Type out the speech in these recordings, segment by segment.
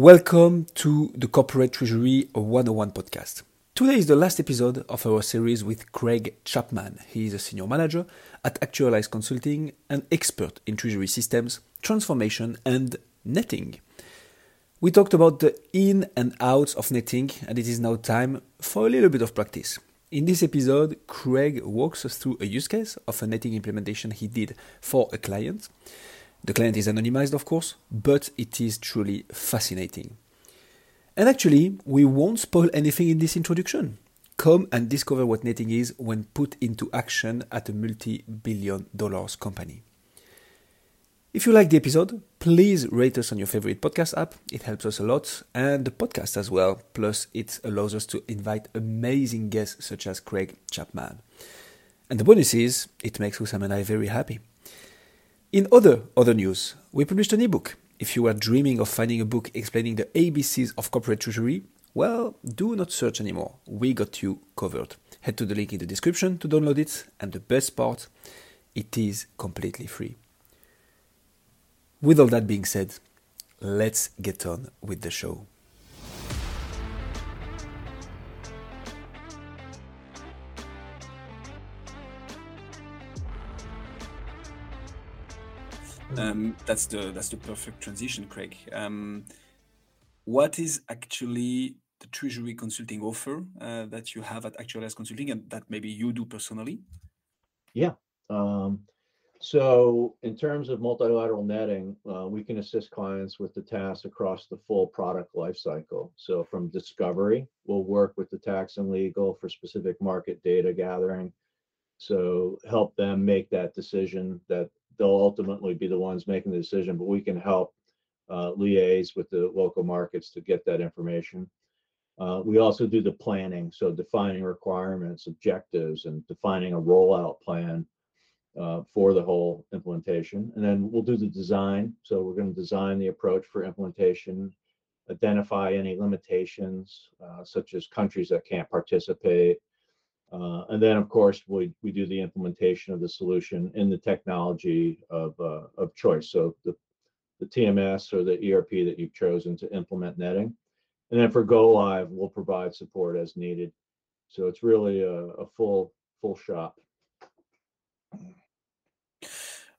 Welcome to the Corporate Treasury 101 podcast. Today is the last episode of our series with Craig Chapman. He is a senior manager at Actualize Consulting, an expert in treasury systems, transformation, and netting. We talked about the in and outs of netting, and it is now time for a little bit of practice. In this episode, Craig walks us through a use case of a netting implementation he did for a client. The client is anonymized, of course, but it is truly fascinating. And actually, we won't spoil anything in this introduction. Come and discover what netting is when put into action at a multi billion dollars company. If you like the episode, please rate us on your favorite podcast app. It helps us a lot and the podcast as well. Plus, it allows us to invite amazing guests such as Craig Chapman. And the bonus is, it makes Usam and I very happy. In other other news, we published an ebook. If you are dreaming of finding a book explaining the ABCs of corporate treasury, well, do not search anymore. We got you covered. Head to the link in the description to download it, and the best part, it is completely free. With all that being said, let's get on with the show. Um, that's the that's the perfect transition, Craig. Um, what is actually the treasury consulting offer uh, that you have at Actualize Consulting, and that maybe you do personally? Yeah. Um, so in terms of multilateral netting, uh, we can assist clients with the tasks across the full product lifecycle. So from discovery, we'll work with the tax and legal for specific market data gathering. So help them make that decision that they'll ultimately be the ones making the decision, but we can help uh, liaise with the local markets to get that information. Uh, we also do the planning, so defining requirements, objectives, and defining a rollout plan uh, for the whole implementation. And then we'll do the design. So we're going to design the approach for implementation, identify any limitations, uh, such as countries that can't participate. Uh, and then, of course, we, we do the implementation of the solution in the technology of, uh, of choice. So the, the TMS or the ERP that you've chosen to implement netting. And then for go live, we'll provide support as needed. So it's really a, a full full shop.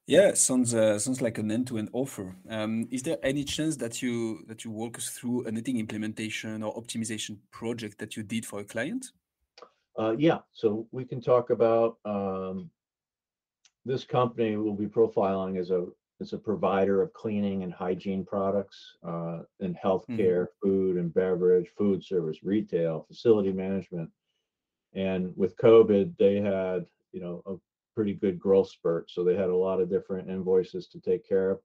Yeah, sounds uh, sounds like an end-to-end offer. Um, is there any chance that you that you walk us through a netting implementation or optimization project that you did for a client? Uh, yeah, so we can talk about um, this company will be profiling as a as a provider of cleaning and hygiene products uh, in healthcare, mm-hmm. food and beverage, food service, retail, facility management. And with COVID, they had you know a pretty good growth spurt. So they had a lot of different invoices to take care of.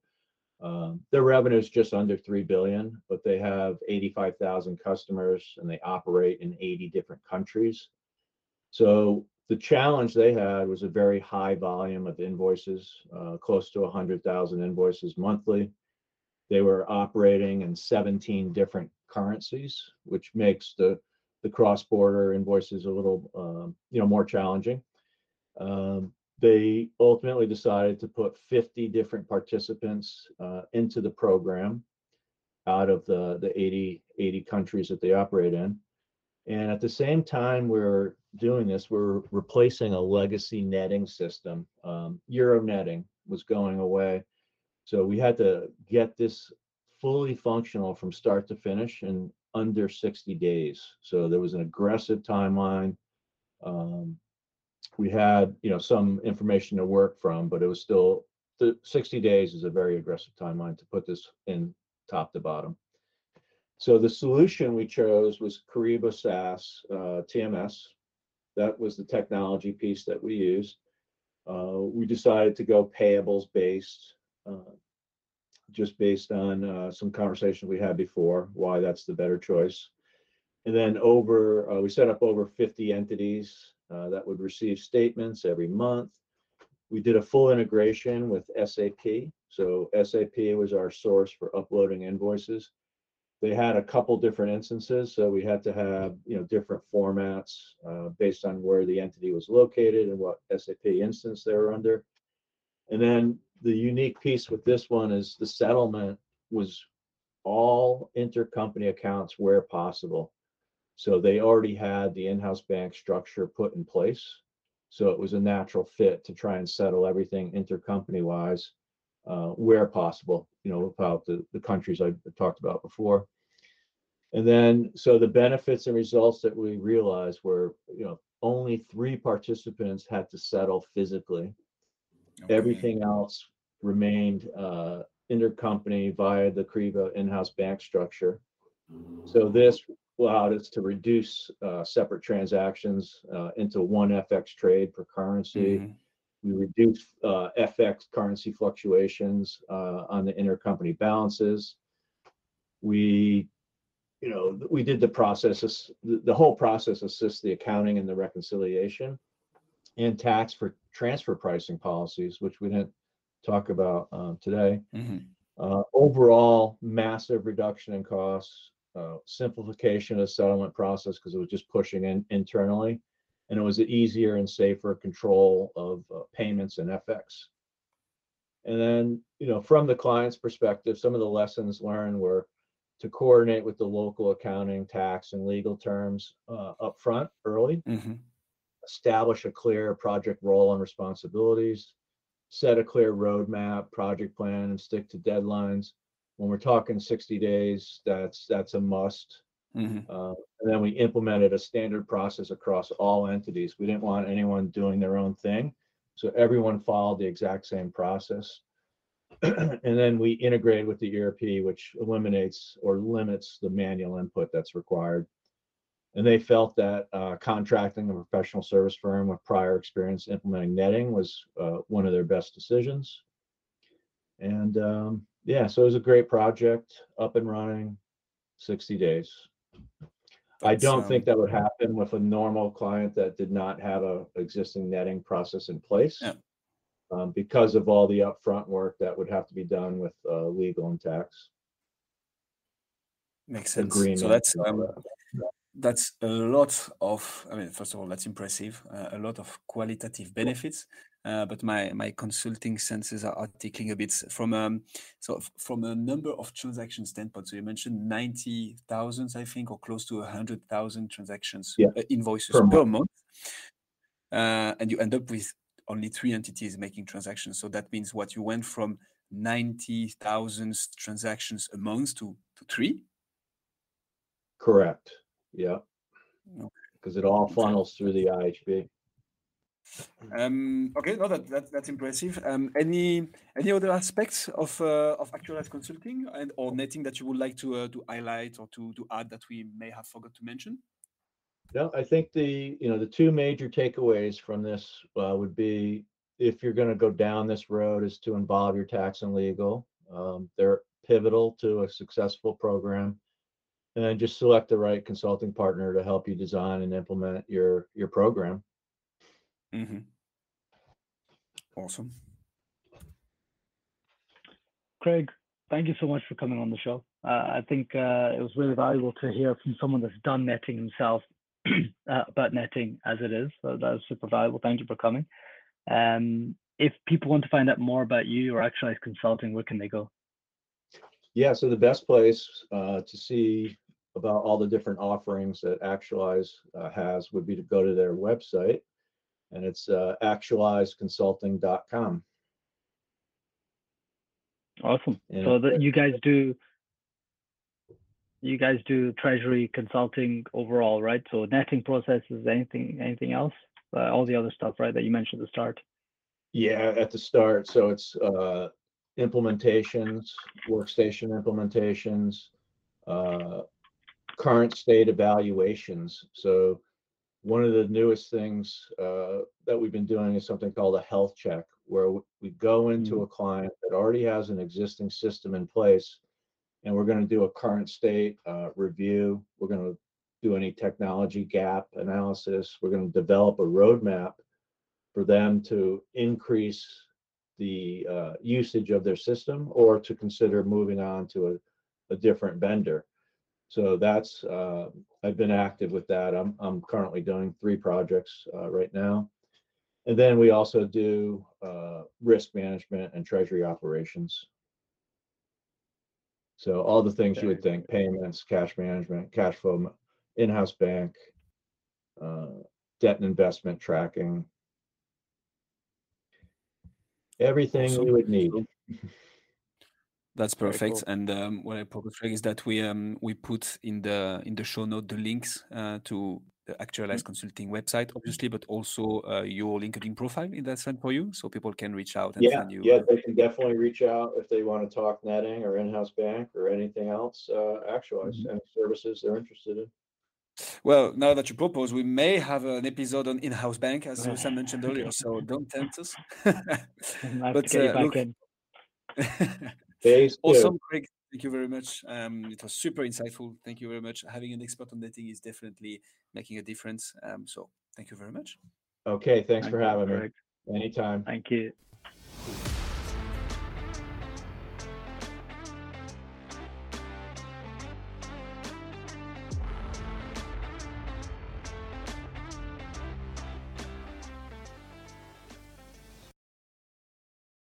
Um, their revenue is just under three billion, but they have 85,000 customers and they operate in 80 different countries. So the challenge they had was a very high volume of invoices, uh, close to 100,000 invoices monthly. They were operating in 17 different currencies, which makes the the cross-border invoices a little, um, you know, more challenging. Um, they ultimately decided to put 50 different participants uh, into the program out of the, the 80, 80 countries that they operate in. And at the same time we're doing this, we're replacing a legacy netting system. Um, Euro netting was going away. So we had to get this fully functional from start to finish in under 60 days. So there was an aggressive timeline. Um, we had you know some information to work from, but it was still the 60 days is a very aggressive timeline to put this in top to bottom. So the solution we chose was Kyriba SaaS uh, TMS. That was the technology piece that we used. Uh, we decided to go payables based, uh, just based on uh, some conversations we had before, why that's the better choice. And then over, uh, we set up over 50 entities uh, that would receive statements every month. We did a full integration with SAP. So SAP was our source for uploading invoices. They had a couple different instances, so we had to have you know different formats uh, based on where the entity was located and what SAP instance they were under. And then the unique piece with this one is the settlement was all intercompany accounts where possible. So they already had the in-house bank structure put in place. So it was a natural fit to try and settle everything intercompany wise uh, where possible, you know, without the, the countries I talked about before. And then, so the benefits and results that we realized were, you know, only three participants had to settle physically. Okay. Everything else remained uh, intercompany via the Kyriba in-house bank structure. So this allowed us to reduce uh, separate transactions uh, into one FX trade per currency. Mm-hmm. We reduced uh, FX currency fluctuations uh, on the intercompany balances. We, you know, we did the process. The, whole process assists the accounting and the reconciliation, and tax for transfer pricing policies, which we didn't talk about um, today. Mm-hmm. Uh, overall, massive reduction in costs, uh, simplification of settlement process because it was just pushing in internally, and it was an easier and safer control of uh, payments and FX. And then, you know, from the client's perspective, some of the lessons learned were to coordinate with the local accounting, tax, and legal terms uh, up front early, mm-hmm. establish a clear project role and responsibilities, set a clear roadmap, project plan, and stick to deadlines. When we're talking 60 days, that's that's a must. Mm-hmm. Uh, and then we implemented a standard process across all entities. We didn't want anyone doing their own thing, so everyone followed the exact same process. and then we integrated with the ERP, which eliminates or limits the manual input that's required and they felt that uh, contracting a professional service firm with prior experience implementing netting was uh, one of their best decisions. And um, yeah, so it was a great project, up and running, 60 days. I don't um, think that would happen with a normal client that did not have a existing netting process in place. Yeah. Um, because of all the upfront work that would have to be done with uh, legal and tax. Makes sense. Agreement. So that's um, that's a lot of i mean first of all that's impressive uh, a lot of qualitative benefits uh, but my my consulting senses are, are a bit. From um so from a number of transaction standpoint so you mentioned 90000 i think or close to 100000 transactions yeah. uh, invoices per, per month, uh, and you end up with only three entities making transactions. So that means what you went from 90000 transactions a month to to three? Correct. Yeah. Because it all funnels through the IHB. Um, okay, no, that, that that's impressive. Um, any any other aspects of uh, of Actualize Consulting and or netting that you would like to uh, to highlight or to to add that we may have forgot to mention? No, I think the you know the two major takeaways from this uh, would be if you're going to go down this road is to involve your tax and legal. Um, they're pivotal to a successful program and then just select the right consulting partner to help you design and implement your your program. Mm-hmm. Awesome. Craig, thank you so much for coming on the show. Uh, I think uh, it was really valuable to hear from someone that's done netting himself uh, about netting as it is. So that was super valuable. Thank you for coming. Um, if people want to find out more about you or Actualize Consulting, where can they go? Yeah, so the best place uh, to see about all the different offerings that Actualize uh, has would be to go to their website, and it's uh, actualizeconsulting.com. Awesome. And so that you guys do you guys do treasury consulting overall, right? So netting processes, anything anything else? Uh, all the other stuff, right, that you mentioned at the start. Yeah, at the start. So it's uh, implementations, workstation implementations, uh, current state evaluations. So one of the newest things uh, that we've been doing is something called a health check, where we go into mm-hmm. a client that already has an existing system in place, and we're going to do a current state uh, review. We're going to do any technology gap analysis. We're going to develop a roadmap for them to increase the uh, usage of their system or to consider moving on to a, a different vendor. So that's uh, I've been active with that. I'm I'm currently doing three projects uh, right now, and then we also do uh, risk management and treasury operations. So all the things you would think, payments, cash management, cash flow, in-house bank, uh, debt and investment tracking. Everything you would need. That's perfect. cool. And um, what I propose is that we um, we put in the in the show note the links uh, to the Actualize Consulting website, obviously, but also uh, your LinkedIn profile in that sense for you, so people can reach out and Yeah, you. yeah, uh, they can definitely reach out if they want to talk netting or in-house bank or anything else, uh, Actualize, Mm-hmm. any services they're interested in. Well, now that you propose, we may have an episode on in-house bank, as. Sam mentioned earlier. So don't tempt us. But, to get you uh, look- in. Phase two. awesome, Craig. Thank you very much. Um, it was super insightful. Thank you very much. Having an expert on dating is definitely making a difference. Um, so thank you very much. Okay, thanks Thank for you, having me. Greg. Anytime. Thank you.